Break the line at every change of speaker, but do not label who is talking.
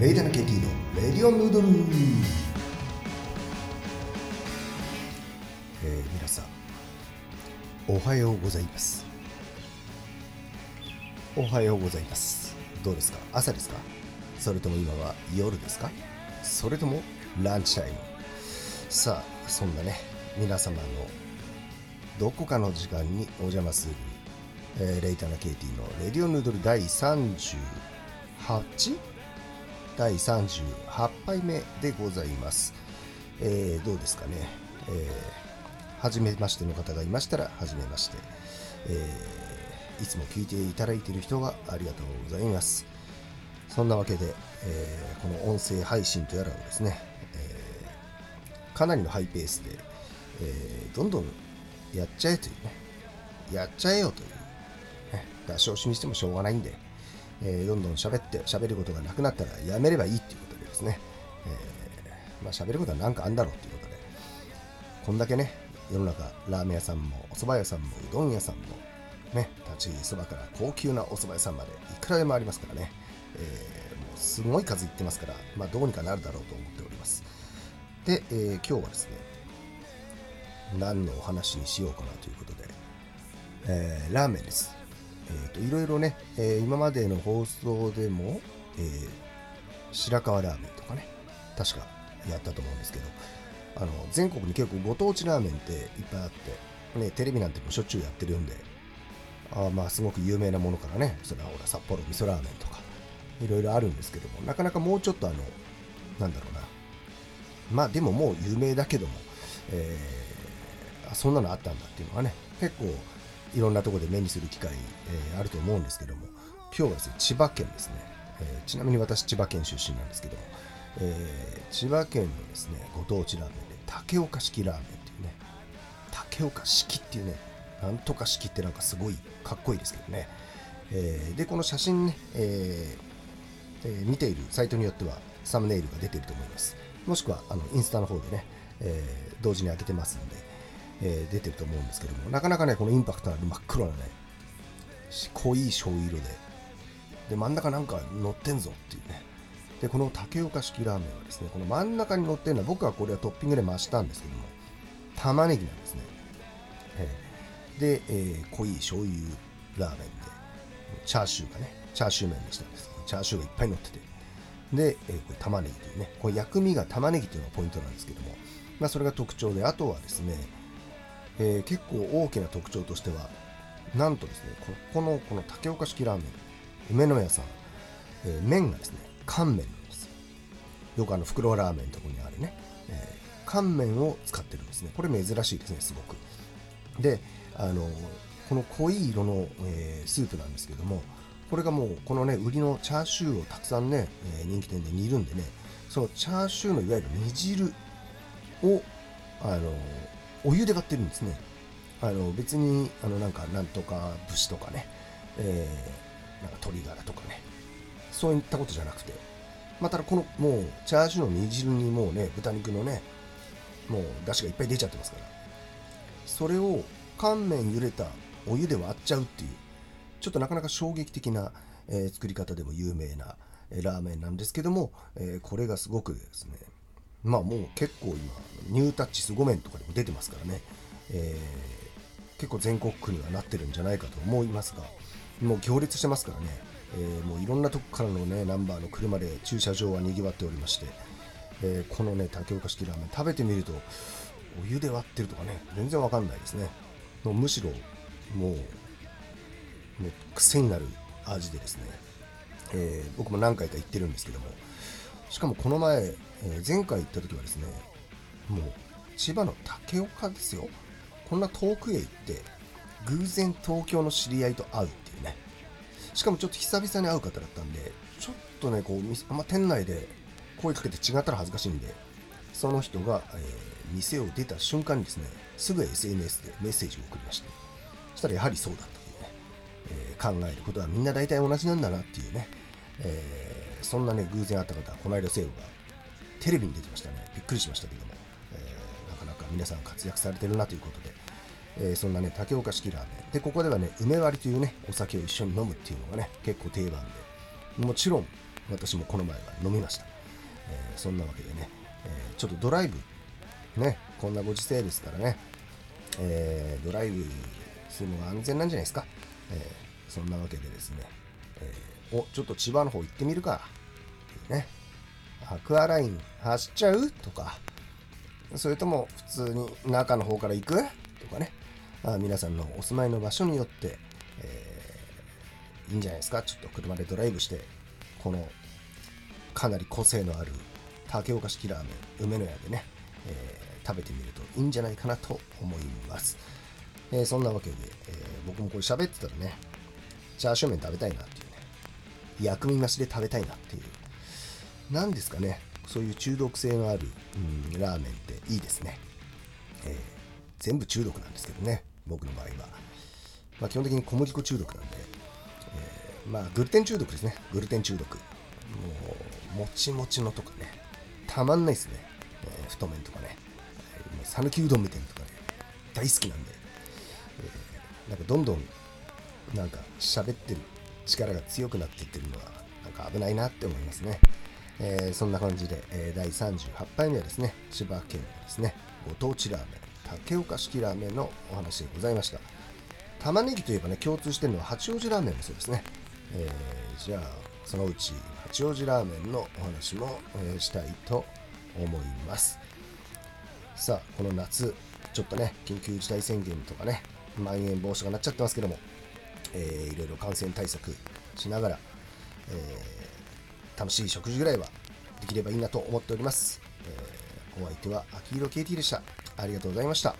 レイダナ KT のレディオヌードル、えー、皆さんおはようございますおはようございますどうですか朝ですかそれとも今は夜ですかそれともランチタイムさあそんなね皆様のどこかの時間にお邪魔する、えー、レイタナ KT のレディオヌードル第 38? 第38杯目でございます。えー、どうですかね、えー、初めましての方がいましたら、初めまして。えー、いつも聞いていただいている人はありがとうございます。そんなわけで、えー、この音声配信とやらをですね、えー、かなりのハイペースで、えー、どんどんやっちゃえというね、やっちゃえよという、ね、出し惜しみしてもしょうがないんで、えー、どんどん喋って喋ることがなくなったらやめればいいっていうことでですね、えー、まあ喋ることは何かあんだろうっていうことで。こんだけね世の中ラーメン屋さんもお蕎麦屋さんもうどん屋さんもね立ちそばから高級なお蕎麦屋さんまでいくらでもありますからね、えー、もうすごい数いってますからまあどうにかなるだろうと思っております。で、えー、今日はですね何のお話にしようかなということで、えー、ラーメンです。えーと、いろいろね、えー、今までの放送でも、えー、白河ラーメンとかね確かやったと思うんですけどあの全国に結構ご当地ラーメンっていっぱいあって、ね、テレビなんてもしょっちゅうやってるんであまあすごく有名なものからねそれはほら札幌味噌ラーメンとかいろいろあるんですけどもなかなかもうちょっとあのなんだろうなまあでももう有名だけども、えー、そんなのあったんだっていうのはね結構いろんなところで目にする機会、えー、あると思うんですけども今日はですね千葉県ですね、えー、ちなみに私千葉県出身なんですけども、えー、千葉県のですねご当地ラーメンで竹岡式ラーメンっていうね竹岡式っていうねなんとか式ってなんかすごいかっこいいですけどね、えー、でこの写真ね、えーえー、見ているサイトによってはサムネイルが出てると思います。もしくはあのインスタの方でね、え、同時に開けてますんで、えー、出てると思うんですけどもなかなかねこのインパクトのある真っ黒なね濃い醤油色でで真ん中なんか乗ってんぞっていうね。でこの竹岡式ラーメンはですねこの真ん中に乗ってるのは僕はこれはトッピングで増したんですけども玉ねぎなんですね、えー、で、えー、濃い醤油ラーメンでチャーシューがねチャーシュー麺にしたんですチャーシューがいっぱい乗ってて。で、えー、これ玉ねぎというねこれ薬味が玉ねぎというのがポイントなんですけどもまあそれが特徴であとはですねえー、結構大きな特徴としてはなんとですねここのこの竹岡式ラーメン梅の屋さん、えー、麺がですね乾麺なんです。よくあの袋ラーメンのとこにあるね、えー、乾麺を使ってるんですね。これ珍しいですねすごく。であのこの濃い色の、えー、スープなんですけどもこれがもうこのね売りのチャーシューをたくさんね、え人気店で煮るんでねそのチャーシューのいわゆる煮汁をあのお湯で割ってるんですね。あの別にあのなんかなんとか節とかね、えー、なんか鶏ガラとかね。そういったことじゃなくて。まあ、ただこのもうチャーシューの煮汁にもうね豚肉のねもう出汁がいっぱい出ちゃってますから。それを乾麺茹でたお湯で割っちゃうっていうちょっとなかなか衝撃的な、えー、作り方でも有名な、えー、ラーメンなんですけども、えー、これがすごくですねまあもう結構今ニュータッチ凄麺とかでも出てますからね、えー、結構全国区にはなってるんじゃないかと思いますがもう行列してますからね、えー、もういろんなとこからのねナンバーの車で駐車場はにぎわっておりまして、えー、このね竹岡式ラーメン食べてみるとお湯で割ってるとかね全然わかんないですね。もうむしろもうもう癖になる味でですね、え、僕も何回か行ってるんですけどもしかもこの前えー、前回行った時はですねもう千葉の竹岡ですよ。こんな遠くへ行って偶然東京の知り合いと会うっていうね。しかもちょっと久々に会う方だったんでちょっとねこうあんま店内で声かけて違ったら恥ずかしいんでその人が、えー、店を出た瞬間にですねすぐ SNS でメッセージを送りましてそしたらやはりそうだったというね、えー、考えることはみんな大体同じなんだなっていうね、えー、そんなね偶然会った方この間セールがテレビに出てましたね。びっくりしましたけども、えー、なかなか皆さん活躍されてるなということで、えー、そんなね、竹岡式ラーメン。で、ここではね、梅割りというね、お酒を一緒に飲むっていうのがね、結構定番で、もちろん、私もこの前は飲みました、えーそんなわけでね、えちょっとドライブねこんなご時世ですからね、えードライブするのが安全なんじゃないですか、えそんなわけでですね、えおちょっと千葉の方行ってみるか。っていうね。アクアライン走っちゃう？とか。それとも普通に中の方から行く？とかね。あ皆さんのお住まいの場所によって、えーいいんじゃないですか？ちょっと車でドライブしてこのかなり個性のある竹岡式ラーメン梅の屋でね、えー食べてみるといいんじゃないかなと思います、えーそんなわけで、えー僕もこれ喋ってたらねチャーシュー麺食べたいなっていう。薬味増しで食べたいなっていう。なんですかね。そういう中毒性のある、うん、ラーメンっていいですね、えー全部中毒なんですけどね。僕の場合は、まあ、基本的に小麦粉中毒なんで、えーまあグルテン中毒ですね。グルテン中毒。もうもちもちのとかね。たまんないですね、えー太麺とかね。えーもう讃岐うどんみたいなとかね。大好きなんで、えーなんかどんどんなんか喋ってる力が強くなっていってるのはなんか危ないなって思いますね、えーそんな感じで、えー第38杯目はですね千葉県のですねご当地ラーメン竹岡式ラーメンのお話でございました。玉ねぎといえばね共通してるのは八王子ラーメンもそうですね、えーじゃあそのうち八王子ラーメンのお話も、えしたいと思います。さあこの夏ちょっとね緊急事態宣言とかねまん延防止がなっちゃってますけども、えーいろいろ感染対策しながら、えー楽しい食事ぐらいはできればいいなと思っております、えーお相手は秋色 KT でした。ありがとうございました。